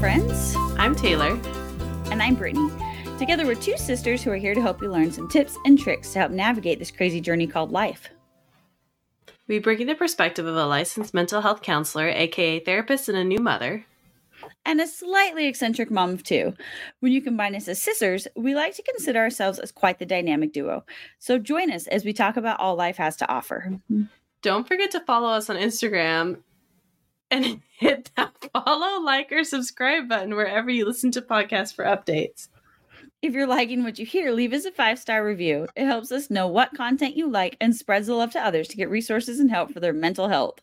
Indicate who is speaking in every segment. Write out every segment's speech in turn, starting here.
Speaker 1: friends.
Speaker 2: I'm Taylor.
Speaker 1: And I'm Brittany. Together, we're two sisters who are here to help you learn some tips and tricks to help navigate this crazy journey called life.
Speaker 2: We bring you the perspective of a licensed mental health counselor, aka therapist, and a new mother.
Speaker 1: And a slightly eccentric mom of two. When you combine us as sisters, we like to consider ourselves as quite the dynamic duo. So join us as we talk about all life has to offer.
Speaker 2: Don't forget to follow us on Instagram and hit that follow, like, or subscribe button wherever you listen to podcasts for updates.
Speaker 1: If you're liking what you hear, leave us a five star review. It helps us know what content you like and spreads the love to others to get resources and help for their mental health.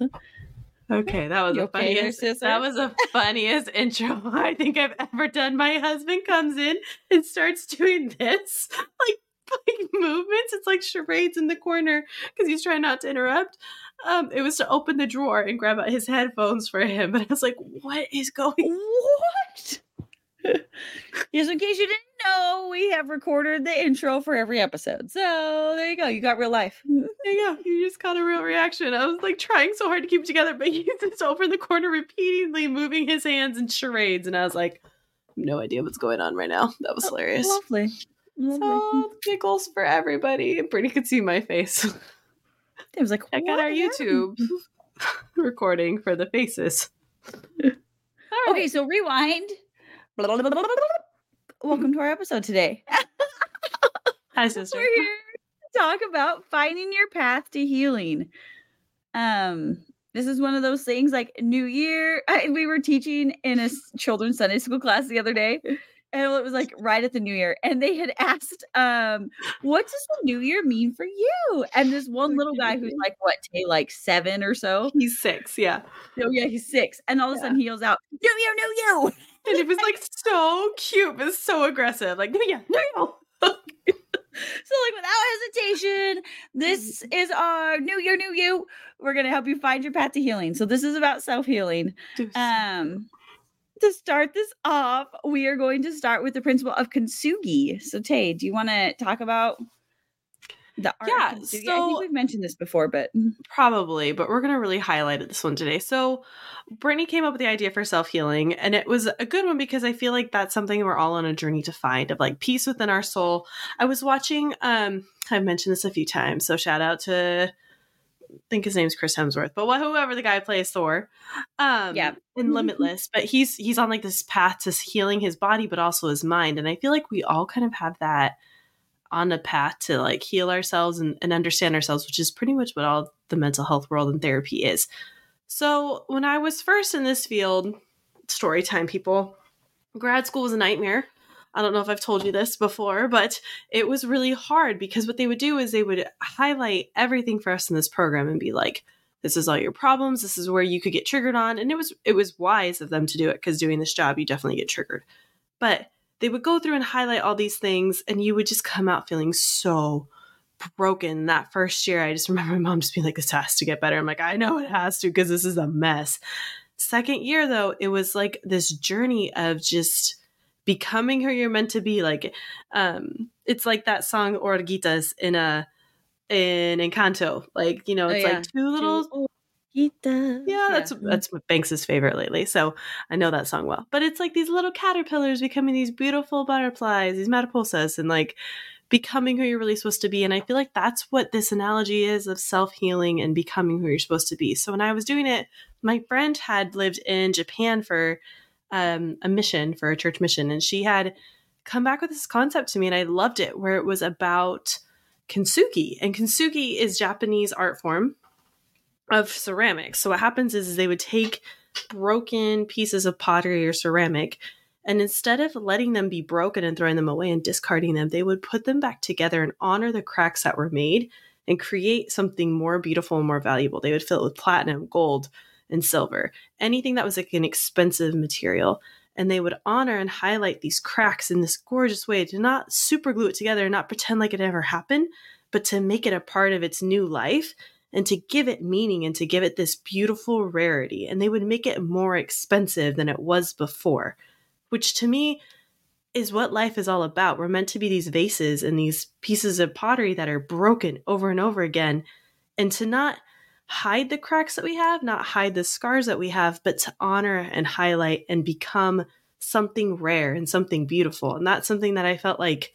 Speaker 2: Okay, that was
Speaker 1: You
Speaker 2: the
Speaker 1: okay
Speaker 2: funniest.
Speaker 1: sister?
Speaker 2: that was the funniest intro I think I've ever done. My husband comes in and starts doing this, like like movements. It's like charades in the corner because he's trying not to interrupt. Um, it was to open the drawer and grab out his headphones for him, but I was like, "What is going?"
Speaker 1: What? Just in case you didn't know, we have recorded the intro for every episode. So there you go. You got real life.
Speaker 2: Yeah, you go. You just got a real reaction. I was like trying so hard to keep it together, but he's just over in the corner repeatedly moving his hands in charades, and I was like, "No idea what's going on right now." That was hilarious.
Speaker 1: Lovely. Lovely.
Speaker 2: So giggles for everybody. Brittany could see my face.
Speaker 1: It was like,
Speaker 2: Check out our YouTube recording for the faces. All
Speaker 1: Okay, so rewind. Welcome to our episode today.
Speaker 2: Hi, sister.
Speaker 1: We're here to talk about finding your path to healing. Um, this is one of those things like New Year. I, we were teaching in a children's Sunday school class the other day, and it was like right at the New Year, and they had asked, um, "What does the New Year mean for you?" And this one little guy who's like what, Tay, like seven or so.
Speaker 2: He's six, yeah.
Speaker 1: Oh yeah, he's six, and all of a sudden he yells out, "New Year, New You!"
Speaker 2: And it was like so cute, but so aggressive. Like, no, yeah, no, no.
Speaker 1: So, like, without hesitation, this is our New Year, New You. We're gonna help you find your path to healing. So, this is about self healing. Um, to start this off, we are going to start with the principle of kintsugi. So, Tay, do you want to talk about the art
Speaker 2: Yeah,
Speaker 1: of kintsugi? I
Speaker 2: so-
Speaker 1: think we've mentioned this before, but
Speaker 2: Probably, but we're going to really highlight it this one today. So, Brittany came up with the idea for self healing, and it was a good one because I feel like that's something we're all on a journey to find of like peace within our soul. I was watching, um, I've mentioned this a few times, so shout out to, think his name's Chris Hemsworth, but wh- whoever the guy plays Thor, um,
Speaker 1: Yeah.
Speaker 2: in Limitless, but he's he's on like this path to healing his body, but also his mind, and I feel like we all kind of have that on a path to like heal ourselves and, and understand ourselves, which is pretty much what all the mental health world and therapy is. So when I was first in this field, story time people, grad school was a nightmare. I don't know if I've told you this before, but it was really hard because what they would do is they would highlight everything for us in this program and be like, this is all your problems, this is where you could get triggered on. And it was it was wise of them to do it because doing this job you definitely get triggered. But they would go through and highlight all these things and you would just come out feeling so broken that first year i just remember my mom just being like this has to get better i'm like i know it has to because this is a mess second year though it was like this journey of just becoming who you're meant to be like um it's like that song oruguitas in a in encanto like you know
Speaker 1: Oh,
Speaker 2: it's
Speaker 1: yeah.
Speaker 2: like two little
Speaker 1: yeah,
Speaker 2: yeah, that's that's what Banks's favorite lately. So I know that song well. But it's like these little caterpillars becoming these beautiful butterflies, these mariposas, and like becoming who you're really supposed to be. And I feel like that's what this analogy is of self healing and becoming who you're supposed to be. So when I was doing it, my friend had lived in Japan for um, a mission for a church mission, and she had come back with this concept to me, and I loved it, where it was about kintsugi, and kintsugi is Japanese art form of ceramics. So what happens is, is they would take broken pieces of pottery or ceramic and instead of letting them be broken and throwing them away and discarding them, they would put them back together and honor the cracks that were made and create something more beautiful and more valuable. They would fill it with platinum, gold, and silver, anything that was like an expensive material. And they would honor and highlight these cracks in this gorgeous way to not super glue it together not pretend like it ever happened, but to make it a part of its new life and to give it meaning and to give it this beautiful rarity. And they would make it more expensive than it was before, which to me is what life is all about. We're meant to be these vases and these pieces of pottery that are broken over and over again. And to not hide the cracks that we have, not hide the scars that we have, but to honor and highlight and become something rare and something beautiful. And that's something that I felt like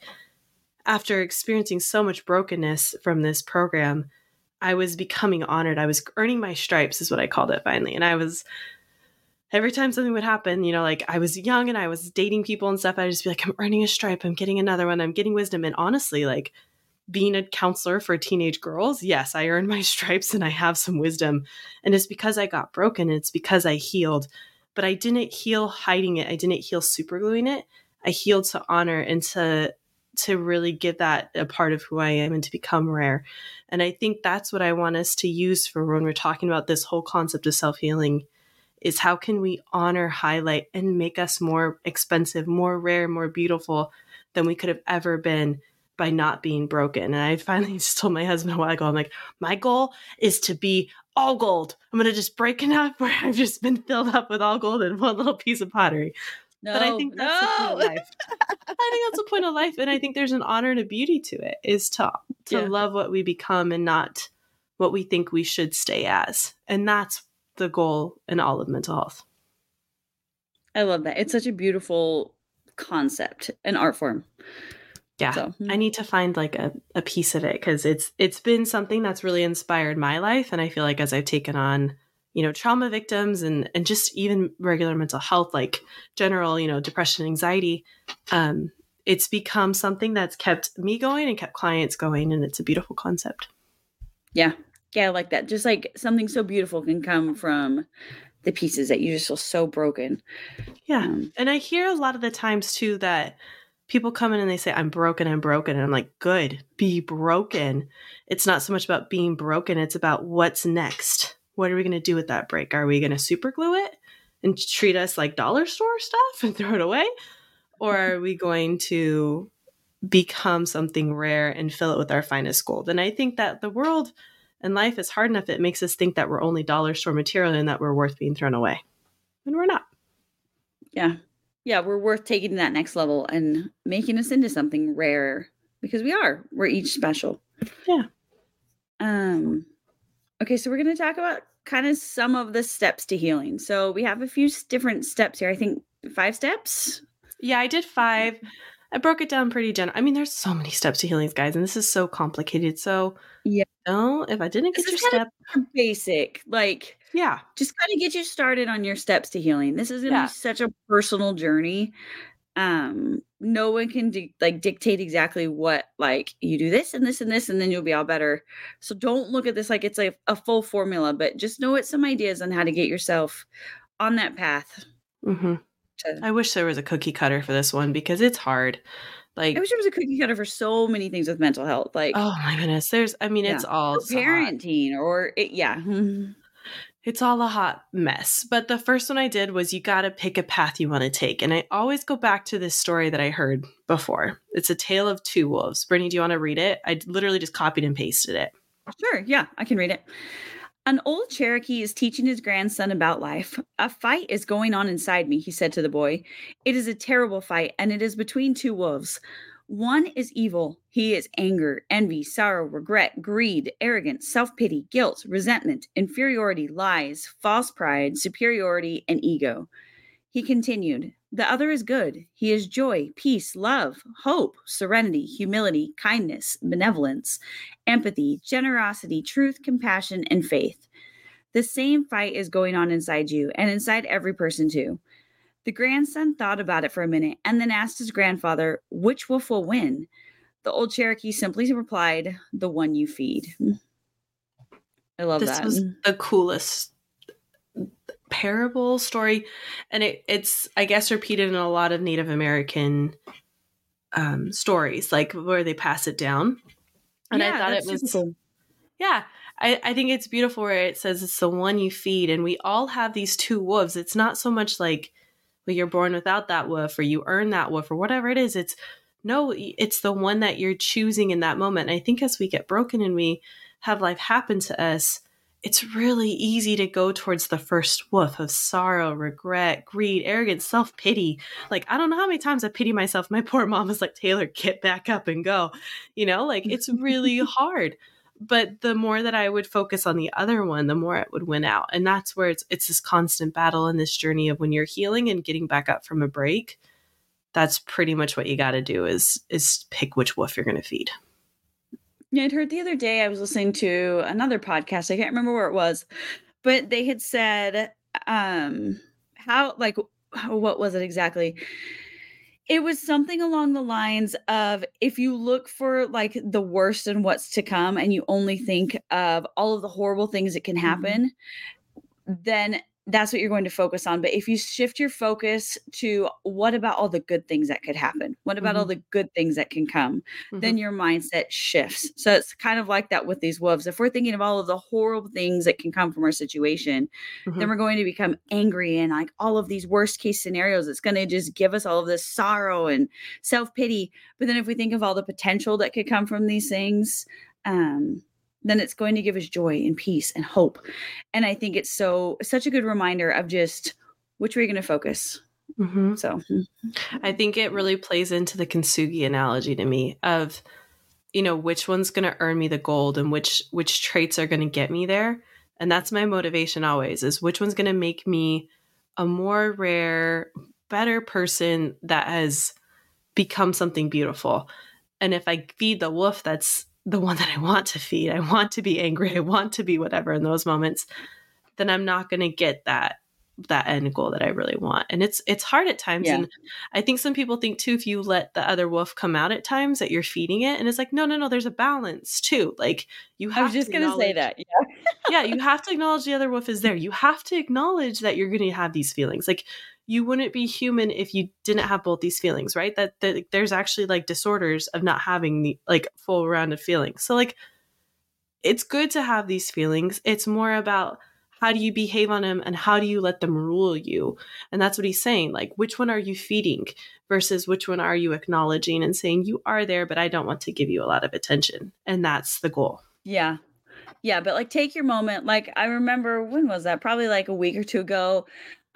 Speaker 2: after experiencing so much brokenness from this program, I was becoming honored. I was earning my stripes, is what I called it finally. And I was, every time something would happen, you know, like I was young and I was dating people and stuff, I'd just be like, I'm earning a stripe, I'm getting another one, I'm getting wisdom. And honestly, like being a counselor for teenage girls, yes, I earned my stripes and I have some wisdom. And it's because I got broken, and it's because I healed. But I didn't heal hiding it, I didn't heal supergluing it. I healed to honor and to to really give that a part of who I am and to become rare. And I think that's what I want us to use for when we're talking about this whole concept of self healing is how can we honor, highlight, and make us more expensive, more rare, more beautiful than we could have ever been by not being broken. And I finally just told my husband a while ago, I'm like, my goal is to be all gold. I'm gonna just break enough where I've just been filled up with all gold and one little piece of pottery. No, but I think that's no. the point of life. I think that's the point of life, and I think there's an honor and a beauty to it. Is to to yeah. love what we become and not what we think we should stay as, and that's the goal in all of mental health.
Speaker 1: I love that. It's such a beautiful concept and art form.
Speaker 2: Yeah. So, I need to find like a, a piece of it because it's it's been something that's really inspired my life. And I feel like as I've taken on you know trauma victims and and just even regular mental health like general you know depression anxiety um it's become something that's kept me going and kept clients going and it's a beautiful concept
Speaker 1: yeah yeah i like that just like something so beautiful can come from the pieces that you just feel so broken
Speaker 2: yeah um, and i hear a lot of the times too that people come in and they say i'm broken i'm broken and i'm like good be broken it's not so much about being broken it's about what's next what are we going to do with that break? Are we going to super glue it and treat us like dollar store stuff and throw it away? Or are we going to become something rare and fill it with our finest gold? And I think that the world and life is hard enough, it makes us think that we're only dollar store material and that we're worth being thrown away. And we're not.
Speaker 1: Yeah. Yeah, we're worth taking to that next level and making us into something rare because we are. We're each special.
Speaker 2: Yeah.
Speaker 1: Um okay, so we're going to talk about kind of some of the steps to healing. So we have a few different steps here. I think five steps.
Speaker 2: Yeah, I did five. I broke it down pretty general. I mean, there's so many steps to healing, guys, and this is so complicated. So
Speaker 1: yeah,
Speaker 2: no, if I didn't get your step,
Speaker 1: basic, like
Speaker 2: yeah,
Speaker 1: just kind of get you started on your steps to healing. This is gonna yeah. be such a personal journey. Um, no one can di- like dictate exactly what like you do this and this and this and then you'll be all better so don't look at this like it's a, a full formula but just know it's some ideas on how to get yourself on that path
Speaker 2: mm-hmm. to- i wish there was a cookie cutter for this one because it's hard like
Speaker 1: i wish there was a cookie cutter for so many things with mental health like
Speaker 2: oh my goodness there's i mean yeah. it's all
Speaker 1: or parenting or it, yeah
Speaker 2: It's all a hot mess. But the first one I did was you got to pick a path you want to take. And I always go back to this story that I heard before. It's a tale of two wolves. Brittany, do you want to read it? I literally just copied and pasted it.
Speaker 1: Sure. Yeah, I can read it. An old Cherokee is teaching his grandson about life. A fight is going on inside me, he said to the boy. It is a terrible fight, and it is between two wolves. One is evil. He is anger, envy, sorrow, regret, greed, arrogance, self pity, guilt, resentment, inferiority, lies, false pride, superiority, and ego. He continued, The other is good. He is joy, peace, love, hope, serenity, humility, kindness, benevolence, empathy, generosity, truth, compassion, and faith. The same fight is going on inside you and inside every person, too. The grandson thought about it for a minute and then asked his grandfather, Which wolf will win? The old Cherokee simply replied, The one you feed. I love
Speaker 2: this
Speaker 1: that.
Speaker 2: This was the coolest parable story. And it, it's, I guess, repeated in a lot of Native American um, stories, like where they pass it down. And yeah, I thought it was, cool. yeah, I, I think it's beautiful where it says it's the one you feed. And we all have these two wolves. It's not so much like, well, you're born without that woof or you earn that woof or whatever it is. It's no, it's the one that you're choosing in that moment. And I think as we get broken and we have life happen to us, it's really easy to go towards the first woof of sorrow, regret, greed, arrogance, self pity. Like, I don't know how many times I pity myself. My poor mom is like, Taylor, get back up and go. You know, like it's really hard. but the more that I would focus on the other one, the more it would win out. And that's where it's it's this constant battle in this journey of when you're healing and getting back up from a break. That's pretty much what you got to do is is pick which wolf you're going to feed.
Speaker 1: Yeah, I'd heard the other day I was listening to another podcast. I can't remember where it was, but they had said um how like what was it exactly? It was something along the lines of if you look for like the worst and what's to come and you only think of all of the horrible things that can
Speaker 2: Mm-hmm.
Speaker 1: happen, then that's what you're going to focus on. But if you shift your focus to what about all the good things that could happen? What about all
Speaker 2: Mhm.
Speaker 1: the good things that can come?
Speaker 2: Mhm.
Speaker 1: Then your mindset shifts. So it's kind of like that with these wolves. If we're thinking of all of the horrible things that can come from our situation,
Speaker 2: Mhm.
Speaker 1: then we're going to become angry and like all of these worst case scenarios. It's going to just give us all of this sorrow and self pity. But then if we think of all the potential that could come from these things, um, then it's going to give us joy and peace and hope. And I think it's so such a good reminder of just which way you're going to focus.
Speaker 2: Mhm.
Speaker 1: So
Speaker 2: I think it really plays into the kintsugi analogy to me of you know which one's going to earn me the gold and which which traits are going to get me there and that's my motivation always is which one's going to make me a more rare better person that has become something beautiful and if i feed the wolf that's the one that i want to feed i want to be angry i want to be whatever in those moments then i'm not going to get that that end goal that i really want and it's it's hard at times
Speaker 1: Yeah.
Speaker 2: and I think some people think too, if you let the other wolf come out at times, that you're feeding it, and it's like, no, no, no. There's a balance too. Like you have.
Speaker 1: I was just going to say that. Yeah.
Speaker 2: Yeah, you have to acknowledge the other wolf is there. You have to acknowledge that you're going to have these feelings. Like you wouldn't be human if you didn't have both these feelings, right? That, that there's actually like disorders of not having the like full round of feelings. So like, it's good to have these feelings. It's more about how do you behave on them and how do you let them rule you and that's what he's saying like which one are you feeding versus which one are you acknowledging and saying you are there but i don't want to give you a lot of attention and that's the goal
Speaker 1: Yeah. Yeah, but like take your moment. Like I remember when was that? Probably like a week or two ago.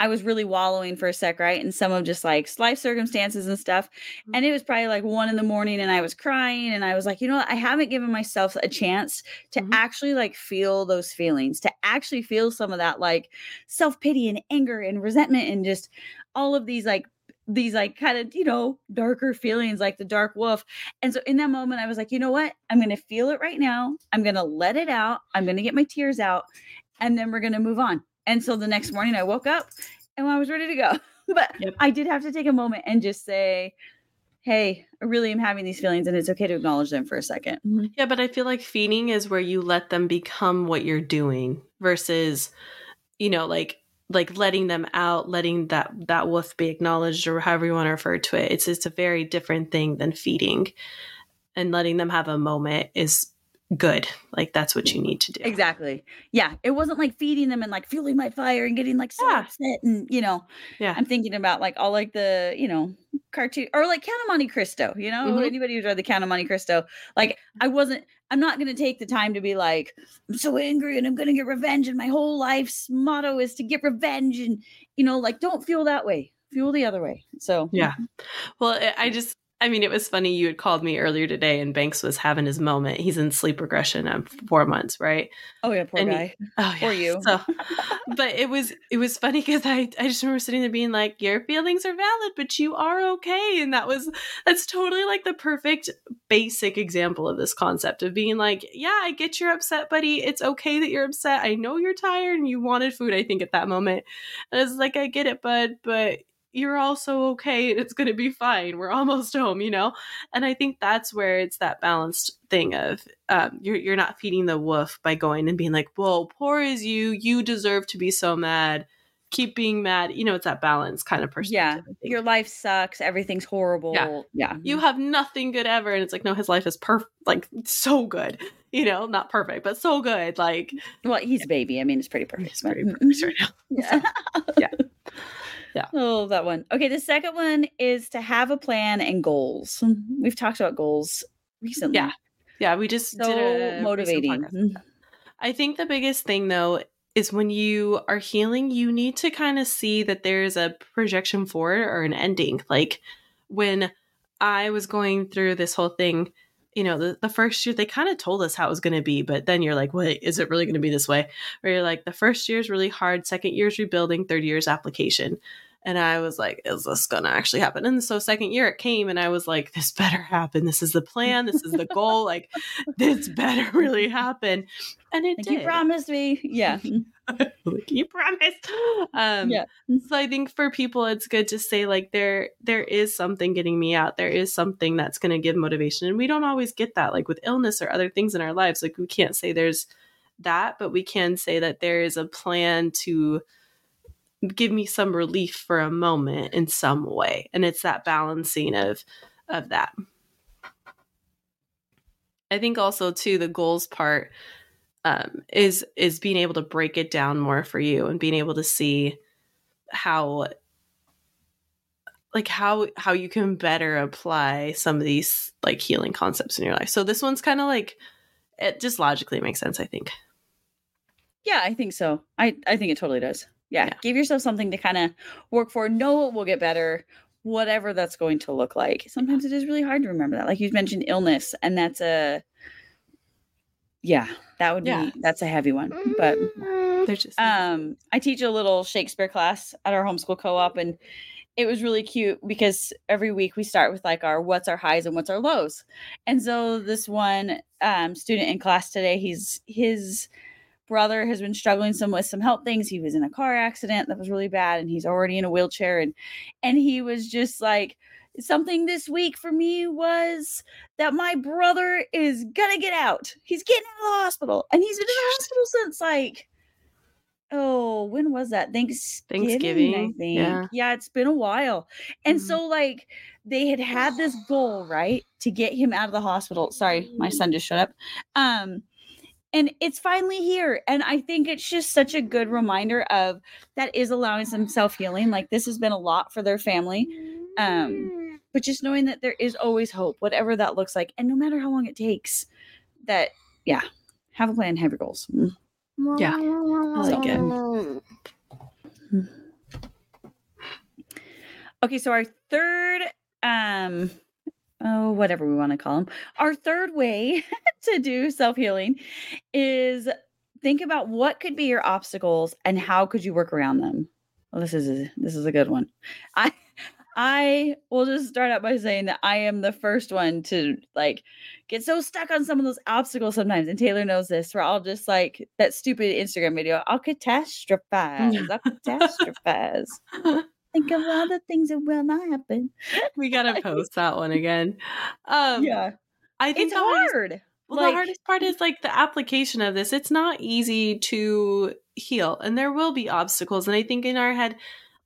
Speaker 1: I was really wallowing for a sec, right? And some of just like life circumstances and stuff. And it was probably like one in the morning and I was crying and I was like, you know what? I haven't given myself a chance to
Speaker 2: Mhm.
Speaker 1: actually like feel those feelings, to actually feel some of that like self-pity and anger and resentment and just all of these like these like kind of you know darker feelings like the dark wolf and so in that moment i was like you know what? I'm gonna feel it right now. I'm gonna let it out. I'm gonna get my tears out and then we're gonna move on. And so the next morning i woke up and i was ready to go. But
Speaker 2: Yep.
Speaker 1: i did have to take a moment and just say hey i really am having these feelings and it's okay to acknowledge them for a 2nd mm-hmm.
Speaker 2: Yeah, but I feel like feeding is where you let them become what you're doing versus, you know, like like letting them out, letting that that wolf be acknowledged or however you want to refer to it. It's it's a very different thing than feeding. And letting them have a moment is good. Like that's what you need to do.
Speaker 1: exactly yeah it wasn't like feeding them and like fueling my fire and getting like so
Speaker 2: Yeah.
Speaker 1: upset and you know
Speaker 2: Yeah.
Speaker 1: I'm thinking about like all like the, you know, cartoon or like Count of Monte Cristo, you know,
Speaker 2: Mhm.
Speaker 1: anybody who's read the Count of Monte Cristo, like I wasn't, I'm not going to take the time to be like, I'm so angry and I'm going to get revenge. And my whole life's motto is to get revenge. And, you know, like don't feel that way, fuel the other way. So,
Speaker 2: Yeah. Well, I just, I mean, it was funny. You had called me earlier today, and Banks was having his moment. He's in sleep regression at four months, right?
Speaker 1: oh yeah, poor
Speaker 2: And he-
Speaker 1: guy.
Speaker 2: Oh,
Speaker 1: Or
Speaker 2: yeah.
Speaker 1: you.
Speaker 2: So, but it was it was funny because I I just remember sitting there being like, your feelings are valid, but you are okay, and that was that's totally like the perfect basic example of this concept of being like, yeah, I get you're upset, buddy. It's okay that you're upset. I know you're tired and you wanted food. I think at that moment, and was like I get it, bud, but you're also okay and it's going to be fine. We're almost home, you know? And I think that's where it's that balanced thing of um, you're, you're not feeding the wolf by going and being like, whoa, poor is you. You deserve to be so mad. Keep being mad. You know, it's that balance kind of perspective.
Speaker 1: Yeah. Your life sucks. Everything's horrible. Yeah. yeah.
Speaker 2: you have nothing good ever. And it's like, no, his life is perfect, like so good. You know, not perfect, but so good. Like,
Speaker 1: well, he's a baby. I mean, it's pretty perfect.
Speaker 2: it's pretty perfect right now.
Speaker 1: Yeah.
Speaker 2: Yeah. Yeah.
Speaker 1: Oh, that one. Okay, the second one is to have a plan and goals. We've talked about goals recently.
Speaker 2: Yeah. Yeah, we just
Speaker 1: So
Speaker 2: did a
Speaker 1: motivating.
Speaker 2: I think the biggest thing though is when you are healing, you need to kind of see that there's a projection forward or an ending. Like when I was going through this whole thing, you know, the, the first year they kind of told us how it was going to be, but then you're like, wait, is it really going to be this way? Where you're like, the first year is really hard, second year is rebuilding, third year is application. And I was like, is this going to actually happen? And so, second year it came, and I was like, this better happen. This is the plan. This is the goal. like, this better really happen. And it
Speaker 1: Like
Speaker 2: did.
Speaker 1: you promised me. Yeah.
Speaker 2: like, you promised. Um,
Speaker 1: yeah.
Speaker 2: so I think for people, it's good to say like there there is something getting me out. There is something that's going to give motivation, and we don't always get that. Like with illness or other things in our lives, like we can't say there's that, but we can say that there is a plan to give me some relief for a moment in some way, and it's that balancing of of that. I think also too the goals part um, is is being able to break it down more for you and being able to see how like how how you can better apply some of these like healing concepts in your life. So this one's kind of like it just logically makes sense, I think.
Speaker 1: Yeah, I think so. I, I think it totally does. Yeah.
Speaker 2: Yeah.
Speaker 1: Give yourself something to kind of work for. Know it will get better, whatever that's going to look like. Sometimes it is really hard to remember that. Like you mentioned illness, and that's a yeah, that would
Speaker 2: Yeah.
Speaker 1: be that's a heavy one. But
Speaker 2: They're just
Speaker 1: um I teach a little Shakespeare class at our homeschool co-op and it was really cute because every week we start with like our what's our highs and what's our lows. And so this one um student in class today, he's his brother has been struggling some with some health things. He was in a car accident that was really bad and he's already in a wheelchair and and he was just like something this week for me was that my brother is gonna get out. He's getting out of the hospital and he's been in the hospital since like oh when was that thanksgiving,
Speaker 2: Thanksgiving,
Speaker 1: i think
Speaker 2: yeah.
Speaker 1: yeah it's been a while and
Speaker 2: Mhm.
Speaker 1: so like they had had this goal right to get him out of the hospital sorry my son just shut up um and it's finally here and i think it's just such a good reminder of that is allowing some self-healing like this has been a lot for their family um but just knowing that there is always hope whatever that looks like and no matter how long it takes that yeah have a plan have your goals Mm.
Speaker 2: Yeah, I like it.
Speaker 1: Okay, so our third um oh whatever we want to call them. Our third way to do self-healing is think about what could be your obstacles and how could you work around them. Well, this is a, this is a good one. I I will just start out by saying that I am the first one to like get so stuck on some of those obstacles sometimes. And Taylor knows this, where I'll just like that stupid Instagram video, I'll catastrophize. I'll catastrophize. Think of all the things that will not happen.
Speaker 2: we gotta post that one again. Um,
Speaker 1: yeah.
Speaker 2: I think
Speaker 1: It's
Speaker 2: the hardest-
Speaker 1: hard.
Speaker 2: Well,
Speaker 1: Like-
Speaker 2: the hardest part is like the application of this. It's not easy to heal, and there will be obstacles. And I think in our head,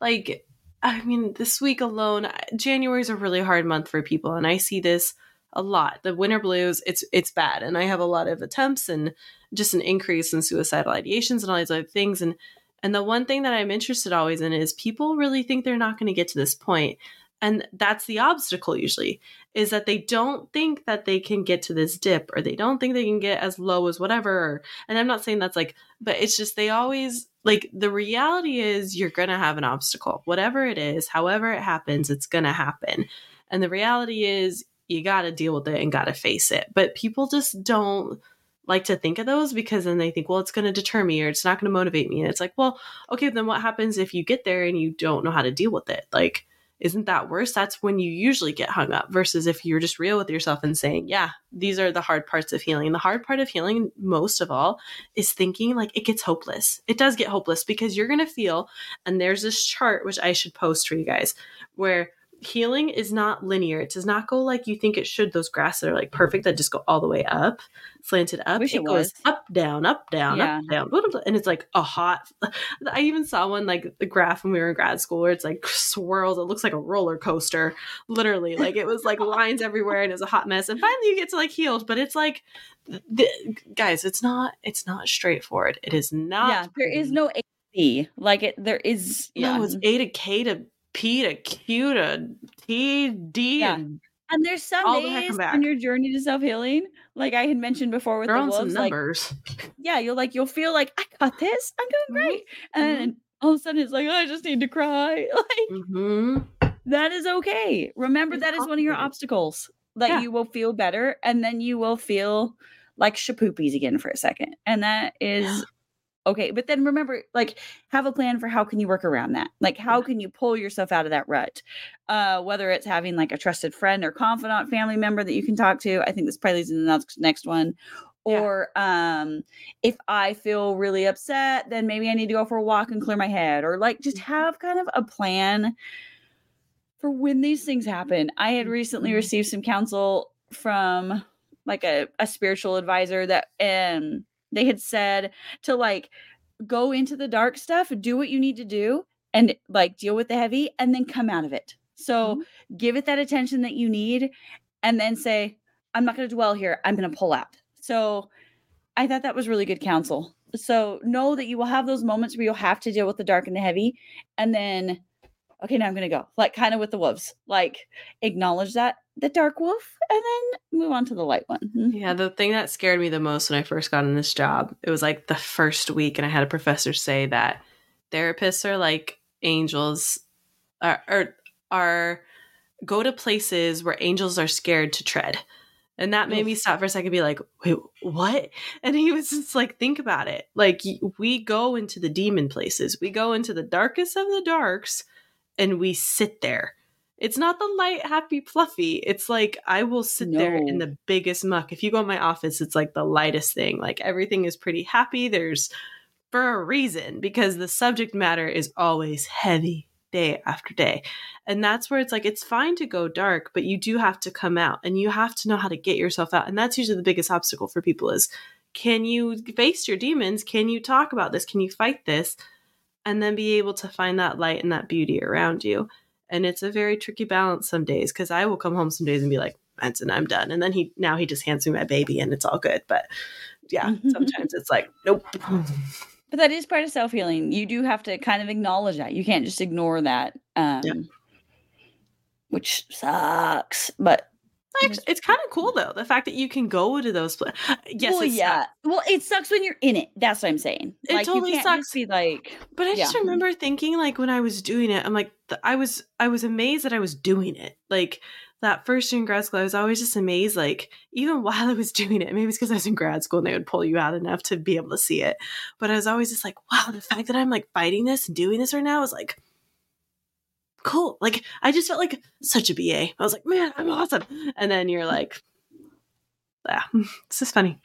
Speaker 2: like, I mean, this week alone, January is a really hard month for people, and I see this a lot. The winter blues, it's it's bad, and I have a lot of attempts and just an increase in suicidal ideations and all these other things. And and the one thing that I'm interested always in is people really think they're not going to get to this point, and that's the obstacle usually is that they don't think that they can get to this dip or they don't think they can get as low as whatever. And i'm not saying that's like but it's just they always like the reality is you're gonna have an obstacle. Whatever it is however it happens it's gonna happen. And the reality is you gotta deal with it and gotta face it. But people just don't like to think of those because then they think well it's going to deter me or it's not going to motivate me and it's like well okay then what happens if you get there and you don't know how to deal with it like isn't that worse? That's when you usually get hung up versus if you're just real with yourself and saying, yeah, these are the hard parts of healing. The hard part of healing, most of all, is thinking like it gets hopeless. It does get hopeless because you're going to feel, and there's this chart which I should post for you guys where healing is not linear. It does not go like you think it should. Those graphs that are like perfect that just go all the way up, slanted up.
Speaker 1: Wish
Speaker 2: it
Speaker 1: it
Speaker 2: goes up, down, up, down,
Speaker 1: Yeah.
Speaker 2: up, down, and it's like a hot. I even saw one like the graph when we were in grad school where it's like swirls. It looks like a roller coaster, literally. Like it was like lines everywhere, and it was a hot mess. And finally, you get to like healed, but it's like, the, guys, it's not. It's not straightforward. It is not.
Speaker 1: yeah, there is no A B. Like it there is yeah.
Speaker 2: No, it's A to K to P to Q to T D
Speaker 1: Yeah.
Speaker 2: and
Speaker 1: and there's some
Speaker 2: all
Speaker 1: days
Speaker 2: and
Speaker 1: on your journey to self-healing, like I had mentioned before with
Speaker 2: they're
Speaker 1: the wolves, like
Speaker 2: numbers.
Speaker 1: yeah, you'll like you'll feel like I got this, I'm doing great. And
Speaker 2: Mhm.
Speaker 1: then all of a sudden it's like, oh, I just need to cry. Like
Speaker 2: hmm
Speaker 1: that is okay. Remember
Speaker 2: It's
Speaker 1: that is one of your obstacles. that
Speaker 2: Yeah.
Speaker 1: you will feel better and then you will feel like shapoopies again for a second. And that is okay. But then remember, like, have a plan for how can you work around that? Like, how can you pull yourself out of that rut? Uh, whether it's having like a trusted friend or confidant family member that you can talk to. I think this probably leads into the next next one.
Speaker 2: Yeah.
Speaker 1: Or um, if I feel really upset, then maybe I need to go for a walk and clear my head, or like just have kind of a plan for when these things happen. I had recently
Speaker 2: Mhm.
Speaker 1: received some counsel from like a, a spiritual advisor that um they had said to like go into the dark stuff, do what you need to do, and like deal with the heavy, and then come out of it. So mm-hmm. give it that attention that you need, and then say, I'm not going to dwell here. I'm going to pull out. So I thought that was really good counsel. So know that you will have those moments where you'll have to deal with the dark and the heavy, and then okay, now I'm gonna go. Like kind of with the wolves. Like acknowledge that the dark wolf and then move on to the light one. Mhm.
Speaker 2: Yeah, the thing that scared me the most when I first got in this job, it was like the first week, and I had a professor say that therapists are like angels, are are, are go to places where angels are scared to tread. And that made me stop for a second and be like, wait, what? And he was just like, think about it. Like, we go into the demon places, we go into the darkest of the darks, and we sit there. It's not the light, happy, fluffy. It's like I will sit there in the biggest muck. If you go in my office, it's like the lightest thing. Like everything is pretty happy. There's for a reason because the subject matter is always heavy day after day. And that's where it's like it's fine to go dark, but you do have to come out and you have to know how to get yourself out. And that's usually the biggest obstacle for people is can you face your demons? Can you talk about this? Can you fight this? And then be able to find that light and that beauty around you. And it's a very tricky balance some days because I will come home some days and be like, Benson, I'm done. And then he now he just hands me my baby and it's all good. But yeah, sometimes it's like, nope.
Speaker 1: But that is part of self healing. You do have to kind of acknowledge that. You can't just ignore that. Um which sucks. But
Speaker 2: Actually, it's kind of cool though, the fact that you can go to those places. Yes,
Speaker 1: well, yeah. Well, it sucks when you're in it. That's what I'm saying.
Speaker 2: It
Speaker 1: like
Speaker 2: totally sucks.
Speaker 1: be like
Speaker 2: But I just remember thinking like when I was doing it, I'm like th- I was I was amazed that I was doing it. Like that first year in grad school, I was always just amazed. Like even while I was doing it, maybe it's because I was in grad school and they would pull you out enough to be able to see it. But I was always just like, wow, the fact that I'm like fighting this and doing this right now is like cool. Like I just felt like such a BA. I was like, man, I'm awesome. And then you're like, yeah, it's just funny.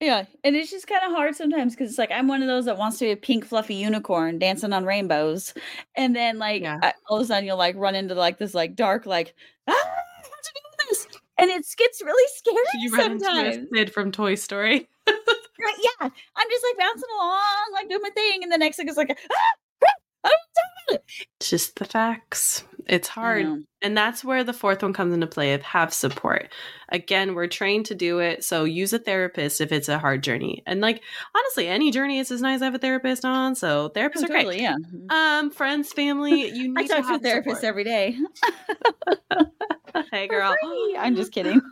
Speaker 1: Yeah, and it's just kind of hard sometimes because it's like I'm one of those that wants to be a pink fluffy unicorn dancing on rainbows, and then like
Speaker 2: Yeah.
Speaker 1: I- all of a sudden you'll like run into like this like dark like ah, this? And it gets really scary
Speaker 2: You run into
Speaker 1: sometimes.
Speaker 2: a Sid from Toy Story.
Speaker 1: Right, yeah, I'm just like bouncing along, like doing my thing, and the next thing is like ah, ah, I don't know.
Speaker 2: It's just the facts. It's hard. And that's where the fourth one comes into play of have support. Again, we're trained to do it. So use a therapist if it's a hard journey. And like honestly, any journey is as nice to have a therapist on. So therapists
Speaker 1: Oh,
Speaker 2: are great.
Speaker 1: yeah.
Speaker 2: Um, friends, family, you need
Speaker 1: I
Speaker 2: to
Speaker 1: talk to a
Speaker 2: support.
Speaker 1: every day.
Speaker 2: Hey girl.
Speaker 1: I'm just kidding.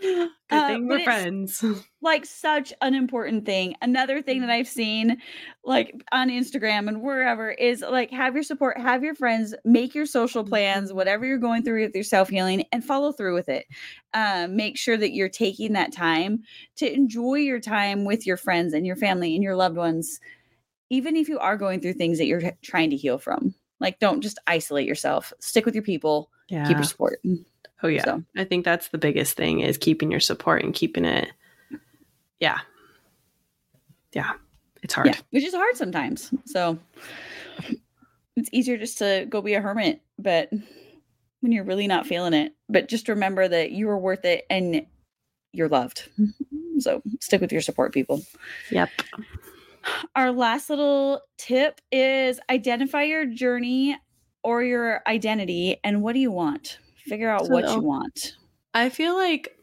Speaker 2: Good
Speaker 1: Uh,
Speaker 2: thing
Speaker 1: but
Speaker 2: we're friends.
Speaker 1: like such an important thing. Another thing
Speaker 2: Mm-hmm.
Speaker 1: that I've seen like on Instagram and wherever is like have your support, have your friends, make your social plans,
Speaker 2: Mm-hmm.
Speaker 1: whatever you're going through with your self healing, and follow through with it. Um, make sure that you're taking that time to enjoy your time with your friends and your family and your loved ones, even if you are going through things that you're trying to heal from. Like, don't just isolate yourself. Stick with your people.
Speaker 2: Yeah.
Speaker 1: Keep your support.
Speaker 2: Oh yeah.
Speaker 1: so.
Speaker 2: I think that's the biggest thing is keeping your support and keeping it. Yeah. Yeah. It's hard.
Speaker 1: Yeah, which is hard sometimes. So it's easier just to go be a hermit, but when you're really not feeling it, but just remember that you are worth it and you're loved. So stick with your support people.
Speaker 2: Yep.
Speaker 1: Our last little tip is identify your journey or your identity and what do you want? Figure out what you want.
Speaker 2: I feel like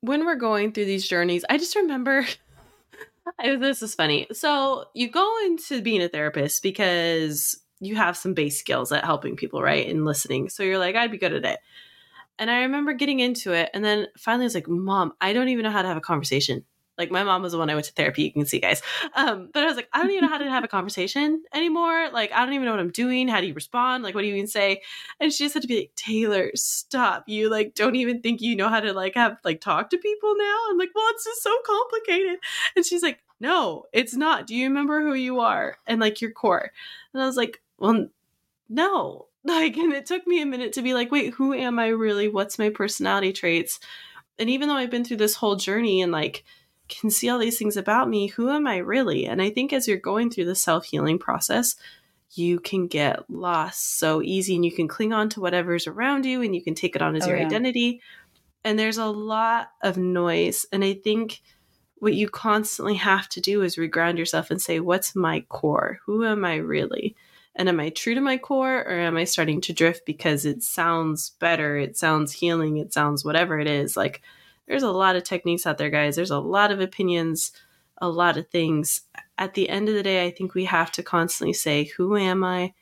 Speaker 2: when we're going through these journeys, I just remember I, this is funny. So you go into being a therapist because you have some base skills at helping people, right? And listening. So you're like, I'd be good at it. And I remember getting into it, and then finally I was like, Mom, I don't even know how to have a conversation. Like my mom was the one I went to therapy. You can see, guys. Um, but I was like, I don't even know how to have a conversation anymore. Like I don't even know what I'm doing. How do you respond? Like what do you even say? And she just had to be like, Taylor, stop. You like don't even think you know how to like have like talk to people now. I'm like, well, it's just so complicated. And she's like, no, it's not. Do you remember who you are and like your core? And I was like, well, no. Like, and it took me a minute to be like, wait, who am I really? What's my personality traits? And even though I've been through this whole journey and like can see all these things about me, who am I really? And I think as you're going through the self healing process, you can get lost so easy and you can cling on to whatever's around you and you can take it on as
Speaker 1: Oh,
Speaker 2: your
Speaker 1: yeah.
Speaker 2: identity. And there's a lot of noise. And I think what you constantly have to do is reground yourself and say, what's my core? Who am I really? And am I true to my core or am I starting to drift because it sounds better? It sounds healing. It sounds whatever it is. Like, there's a lot of techniques out there, guys. There's a lot of opinions, a lot of things. At the end of the day, I think we have to constantly say, who am I?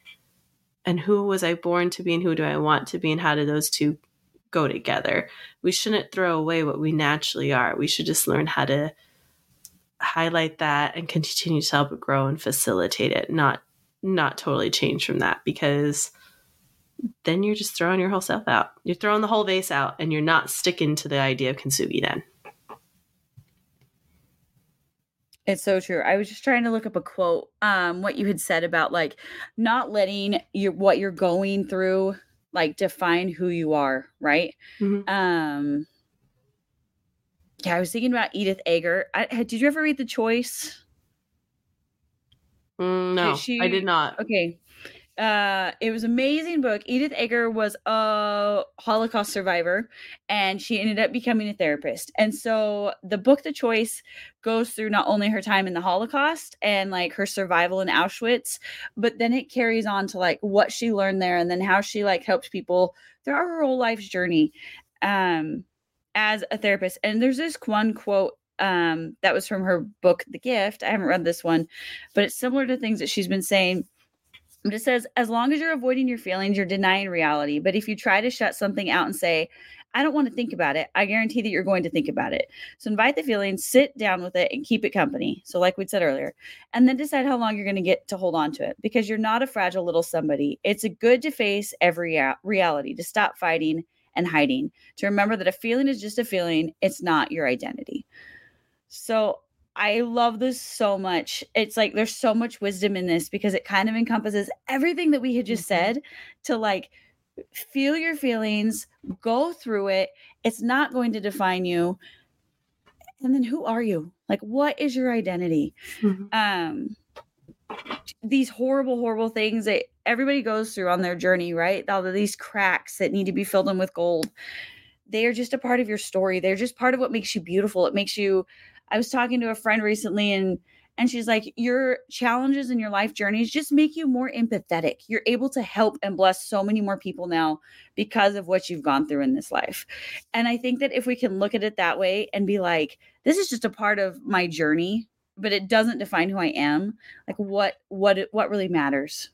Speaker 2: And who was I born to be? And who do I want to be? And how do those two go together? We shouldn't throw away what we naturally are. We should just learn how to highlight that and continue to help it grow and facilitate it, not not totally change from that because then you're just throwing your whole self out. You're throwing the whole vase out and you're not sticking to the idea of kintsugi then.
Speaker 1: It's so true. I was just trying to look up a quote, um, what you had said about like not letting your what you're going through like define who you are, right?
Speaker 2: Mhm.
Speaker 1: Um yeah, I was thinking about Edith Eger. I, did you ever read The Choice?
Speaker 2: Mm, no,
Speaker 1: she-
Speaker 2: I did not.
Speaker 1: Okay. Uh it was amazing book. Edith Eger was a Holocaust survivor and she ended up becoming a therapist. And so the book The Choice goes through not only her time in the Holocaust and like her survival in Auschwitz, but then it carries on to like what she learned there and then how she like helped people throughout her whole life's journey um as a therapist. And there's this one quote um that was from her book The Gift. I haven't read this one, but it's similar to things that she's been saying it says, as long as you're avoiding your feelings, you're denying reality. But if you try to shut something out and say, I don't want to think about it, I guarantee that you're going to think about it. So invite the feelings, sit down with it, and keep it company. So, like we said earlier, and then decide how long you're going to get to hold on to it because you're not a fragile little somebody. It's a good to face every reality, to stop fighting and hiding, to remember that a feeling is just a feeling, it's not your identity. So, I love this so much. It's like there's so much wisdom in this because it kind of encompasses everything that we had just
Speaker 2: Mhm.
Speaker 1: said to like feel your feelings, go through it. It's not going to define you. And then who are you? Like what is your identity?
Speaker 2: Mhm.
Speaker 1: Um these horrible horrible things that everybody goes through on their journey, right? All of these cracks that need to be filled in with gold. They are just a part of your story. They're just part of what makes you beautiful. It makes you I was talking to a friend recently and and she's like your challenges in your life journeys just make you more empathetic. You're able to help and bless so many more people now because of what you've gone through in this life. And I think that if we can look at it that way and be like this is just a part of my journey, but it doesn't define who I am, like what what what really matters.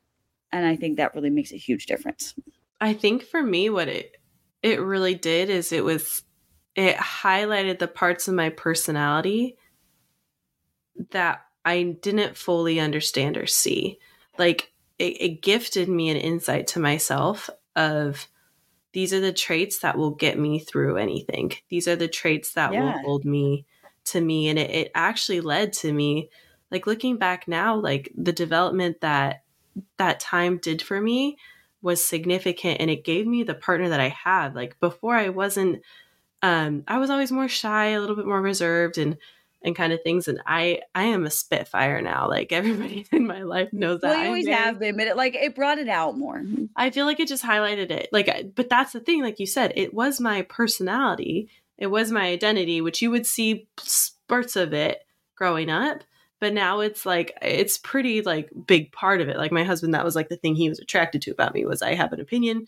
Speaker 1: And I think that really makes a huge difference.
Speaker 2: I think for me, what it it really did is it was it highlighted the parts of my personality that I didn't fully understand or see. Like it, it gifted me an insight to myself of these are the traits that will get me through anything. These are the traits that
Speaker 1: Yeah.
Speaker 2: will hold me to me. And it, it actually led to me, like looking back now, like the development that that time did for me was significant and it gave me the partner that I have. Like before I wasn't um I was always more shy, a little bit more reserved and and kind of things and I I am a spitfire now. Like everybody in my life knows that.
Speaker 1: Well, you always
Speaker 2: very-
Speaker 1: have been, but it like it brought it out more.
Speaker 2: I feel like it just highlighted it. Like, but that's the thing. Like you said, it was my personality. It was my identity, which you would see spurts of it growing up. But now it's like it's pretty like big part of it. Like my husband, that was like the thing he was attracted to about me was I have an opinion,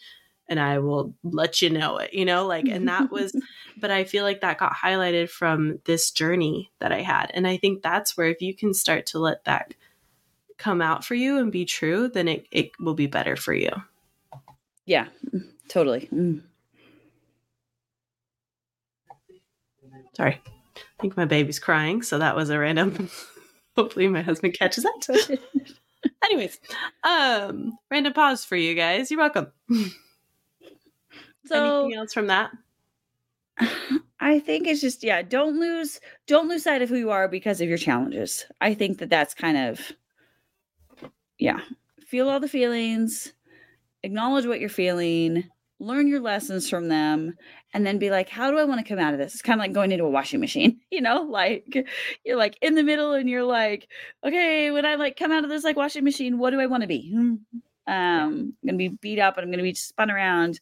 Speaker 2: and I will let you know it. You know, like and that was. but I feel like that got highlighted from this journey that I had, and I think that's where if you can start to let that come out for you and be true, then it, it will be better for you.
Speaker 1: Yeah, totally. Mm.
Speaker 2: Sorry. I think my baby's crying, so that was a random. Hopefully, my husband catches that. Anyways, um, random pause for you guys. You're welcome.
Speaker 1: So
Speaker 2: Anything else from that?
Speaker 1: I think it's just yeah, don't lose don't lose sight of who you are because of your challenges. I think that that's kind of yeah, feel all the feelings, acknowledge what you're feeling, learn your lessons from them, and then be like, how do I want to come out of this? It's kind of like going into a washing machine, you know, like you're like in the middle and you're like, okay, when I like come out of this like washing machine, what do I want to be? Hmm. Um, I'm gonna be beat up and I'm gonna be spun around.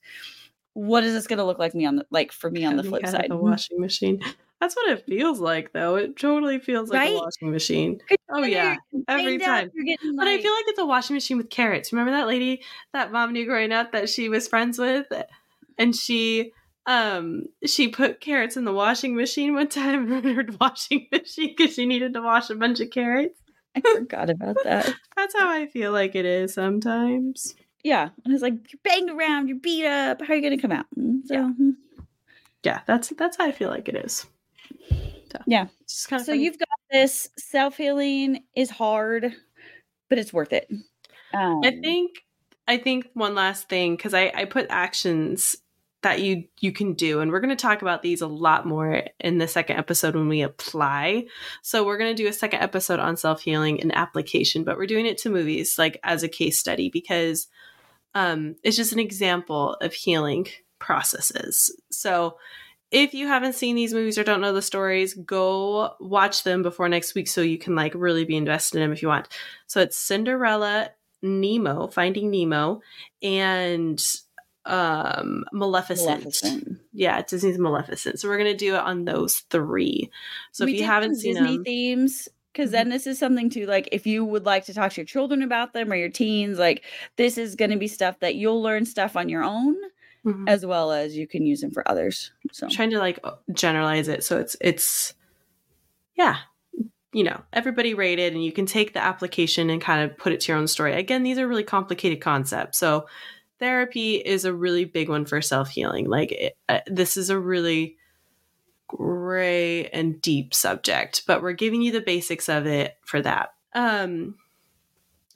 Speaker 1: What is this gonna look like me on the like for me on the flip
Speaker 2: of
Speaker 1: side?
Speaker 2: the washing machine. That's what it feels like, though. It totally feels like
Speaker 1: Right?
Speaker 2: a washing machine. Oh yeah, every time.
Speaker 1: Getting
Speaker 2: But I feel like it's a washing machine with carrots. Remember that lady that mom knew growing up that she was friends with, and she um she put carrots in the washing machine one time in her washing machine because she needed to wash a bunch of carrots.
Speaker 1: I forgot about that.
Speaker 2: That's how I feel like it is sometimes.
Speaker 1: Yeah, and it's like you're banged around, you're beat up. How are you gonna come out? Mm, So, mm.
Speaker 2: Yeah, that's that's how I feel like it is. So,
Speaker 1: Yeah.
Speaker 2: it's just kind of
Speaker 1: so you've got this. Self healing is hard, but it's worth it. Um,
Speaker 2: I think I think one last thing because I I put actions that you you can do and we're going to talk about these a lot more in the second episode when we apply. So we're going to do a second episode on self-healing and application, but we're doing it to movies like as a case study because um it's just an example of healing processes. So if you haven't seen these movies or don't know the stories, go watch them before next week so you can like really be invested in them if you want. So it's Cinderella, Nemo, Finding Nemo, and um Maleficent.
Speaker 1: Maleficent.
Speaker 2: Yeah, Disney's Maleficent. So we're gonna do it on those three. So
Speaker 1: we
Speaker 2: if you haven't seen
Speaker 1: Disney
Speaker 2: them,
Speaker 1: themes, because then this is something to like if you would like to talk to your children about them or your teens, like this is going to be stuff that you'll learn stuff on your own
Speaker 2: Mhm.
Speaker 1: as well as you can use them for others. So
Speaker 2: I'm trying to like generalize it so it's it's yeah you know everybody rated and you can take the application and kind of put it to your own story again these are really complicated concepts so therapy is a really big one for self-healing like it, uh, this is a really gray and deep subject but we're giving you the basics of it for that um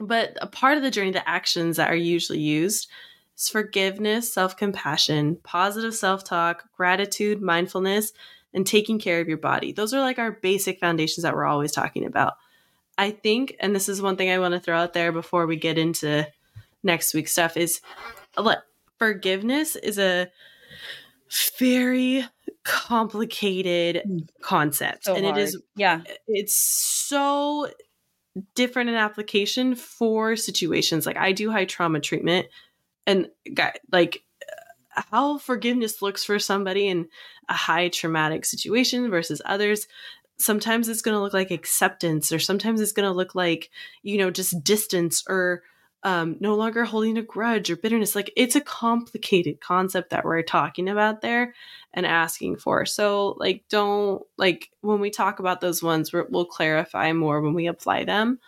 Speaker 2: but a part of the journey the actions that are usually used is forgiveness, self compassion, positive self talk, gratitude, mindfulness, and taking care of your body. Those are like our basic foundations that we're always talking about. I think, and this is one thing I want to throw out there before we get into next week's stuff, is like, forgiveness is a very complicated
Speaker 1: Mm.
Speaker 2: concept.
Speaker 1: so
Speaker 2: and
Speaker 1: hard.
Speaker 2: it is
Speaker 1: yeah,
Speaker 2: it's so different in application for situations like i do high trauma treatment and got like how forgiveness looks for somebody in a high traumatic situation versus others sometimes it's going to look like acceptance or sometimes it's going to look like you know just distance or um, no longer holding a grudge or bitterness. Like it's a complicated concept that we're talking about there and asking for. So like don't like when we talk about those ones we're, we'll clarify more when we apply them.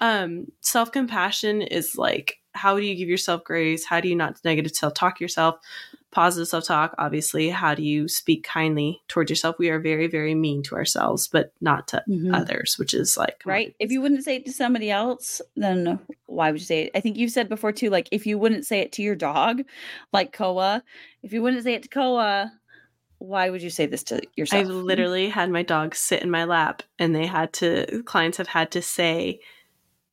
Speaker 2: Um self-compassion is like how do you give yourself grace? How do you not negative self-talk yourself positive self-talk obviously how do you speak kindly towards yourself we are very very mean to ourselves but not to
Speaker 1: Mhm.
Speaker 2: others which is like come on.
Speaker 1: right. If you wouldn't say it to somebody else, then why would you say it? I think you've said before too, like if you wouldn't say it to your dog, like Koa, if you wouldn't say it to Koa, why would you say this to yourself?
Speaker 2: I've literally had my dog sit in my lap and they had to clients have had to say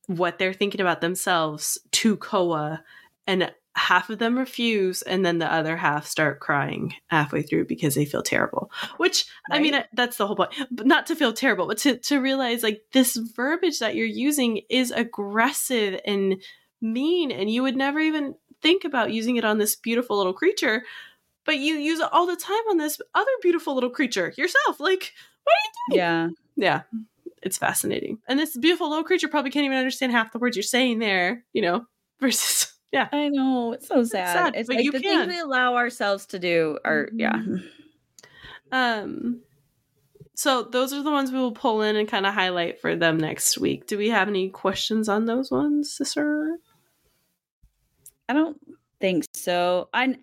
Speaker 2: what they're thinking about themselves to Koa and half of them refuse and then the other half start crying halfway through because they feel terrible. Which i mean that's the whole point. But not to feel terrible but to, to realize like this verbiage that you're using is aggressive and mean and you would never even think about using it on this beautiful little creature but you use it all the time on this other beautiful little creature yourself. Like what are you doing?
Speaker 1: yeah.
Speaker 2: yeah. It's fascinating. And this beautiful little creature probably can't even understand half the words you're saying there you know versus yeah
Speaker 1: I know. It's so sad.
Speaker 2: sad,
Speaker 1: it's like
Speaker 2: you
Speaker 1: the
Speaker 2: can.
Speaker 1: things we allow ourselves to do are yeah.
Speaker 2: Mhm. um so those are the ones we will pull in and kind of highlight for them next week do we have any questions on those ones sister
Speaker 1: I don't think so. And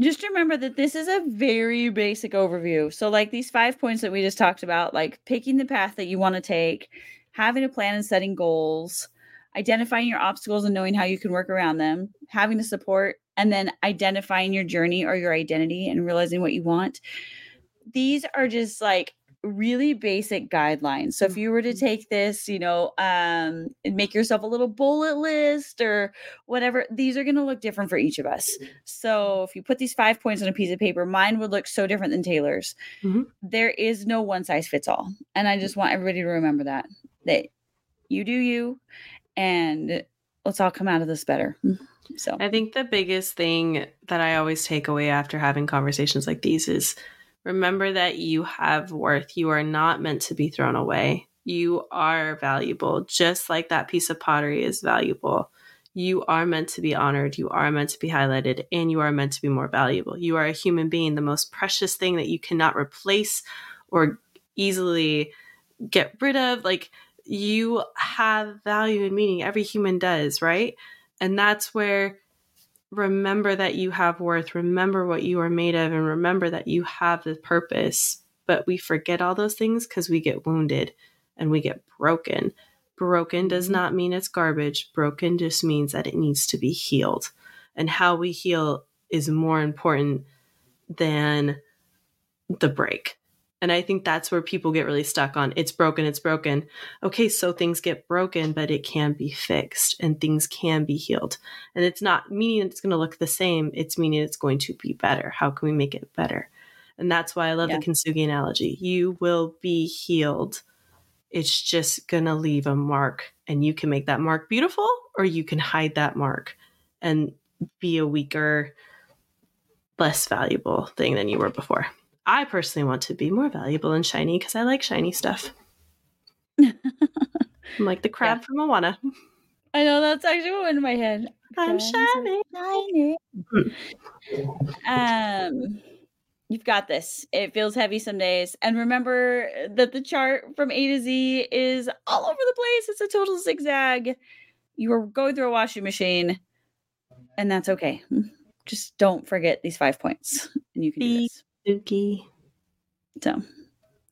Speaker 1: just remember that this is a very basic overview. So, like these five points that we just talked about, like picking the path that you want to take, having a plan and setting goals, identifying your obstacles and knowing how you can work around them, having the support, and then identifying your journey or your identity and realizing what you want. These are just like really basic guidelines. So if you were to
Speaker 2: Mm-hmm.
Speaker 1: take this, you know, um, and make yourself a little bullet list or whatever, these are going to look different for each of us. So if you put these five points on a piece of paper, mine would look so different than Taylor's.
Speaker 2: Mhm.
Speaker 1: There is no one size fits all. And I just want everybody to remember that that you do you and let's all come out of this better. So
Speaker 2: I think the biggest thing that I always take away after having conversations like these is remember that you have worth. You are not meant to be thrown away. You are valuable, just like that piece of pottery is valuable. You are meant to be honored. You are meant to be highlighted, and you are meant to be more valuable. You are a human being, the most precious thing that you cannot replace or easily get rid of. Like, you have value and meaning. Every human does, right? And that's where remember that you have worth, remember what you are made of, and remember that you have the purpose. But we forget all those things because we get wounded and we get broken. Broken does
Speaker 1: Mhm.
Speaker 2: not mean it's garbage. Broken just means that it needs to be healed. And how we heal is more important than the break. And I think that's where people get really stuck on it's broken, it's broken. Okay, so things get broken, but it can be fixed and things can be healed. And it's not meaning it's going to look the same, it's meaning it's going to be better. How can we make it better? And that's why I love
Speaker 1: Yeah.
Speaker 2: the kintsugi analogy. You will be healed. It's just going to leave a mark, and you can make that mark beautiful or you can hide that mark and be a weaker, less valuable thing than you were before. I personally want to be more valuable and shiny because I like shiny stuff. I'm like the crab from Moana.
Speaker 1: I know that's actually what went in my head.
Speaker 2: I'm shiny.
Speaker 1: shiny. um you've got this it feels heavy some days and remember that the chart from a to z is all over the place it's a total zigzag you are going through a washing machine and that's okay just don't forget these five points and you can do this So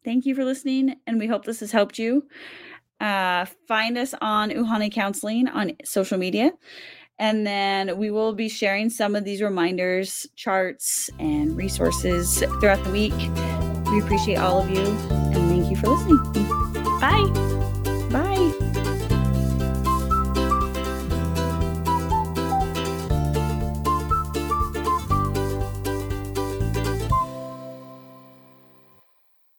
Speaker 1: thank you for listening and we hope this has helped you. Uh, find us on uhane counseling on social media and then we will be sharing some of these reminders charts and resources throughout the week. We appreciate all of you and thank you for listening.
Speaker 2: Bye.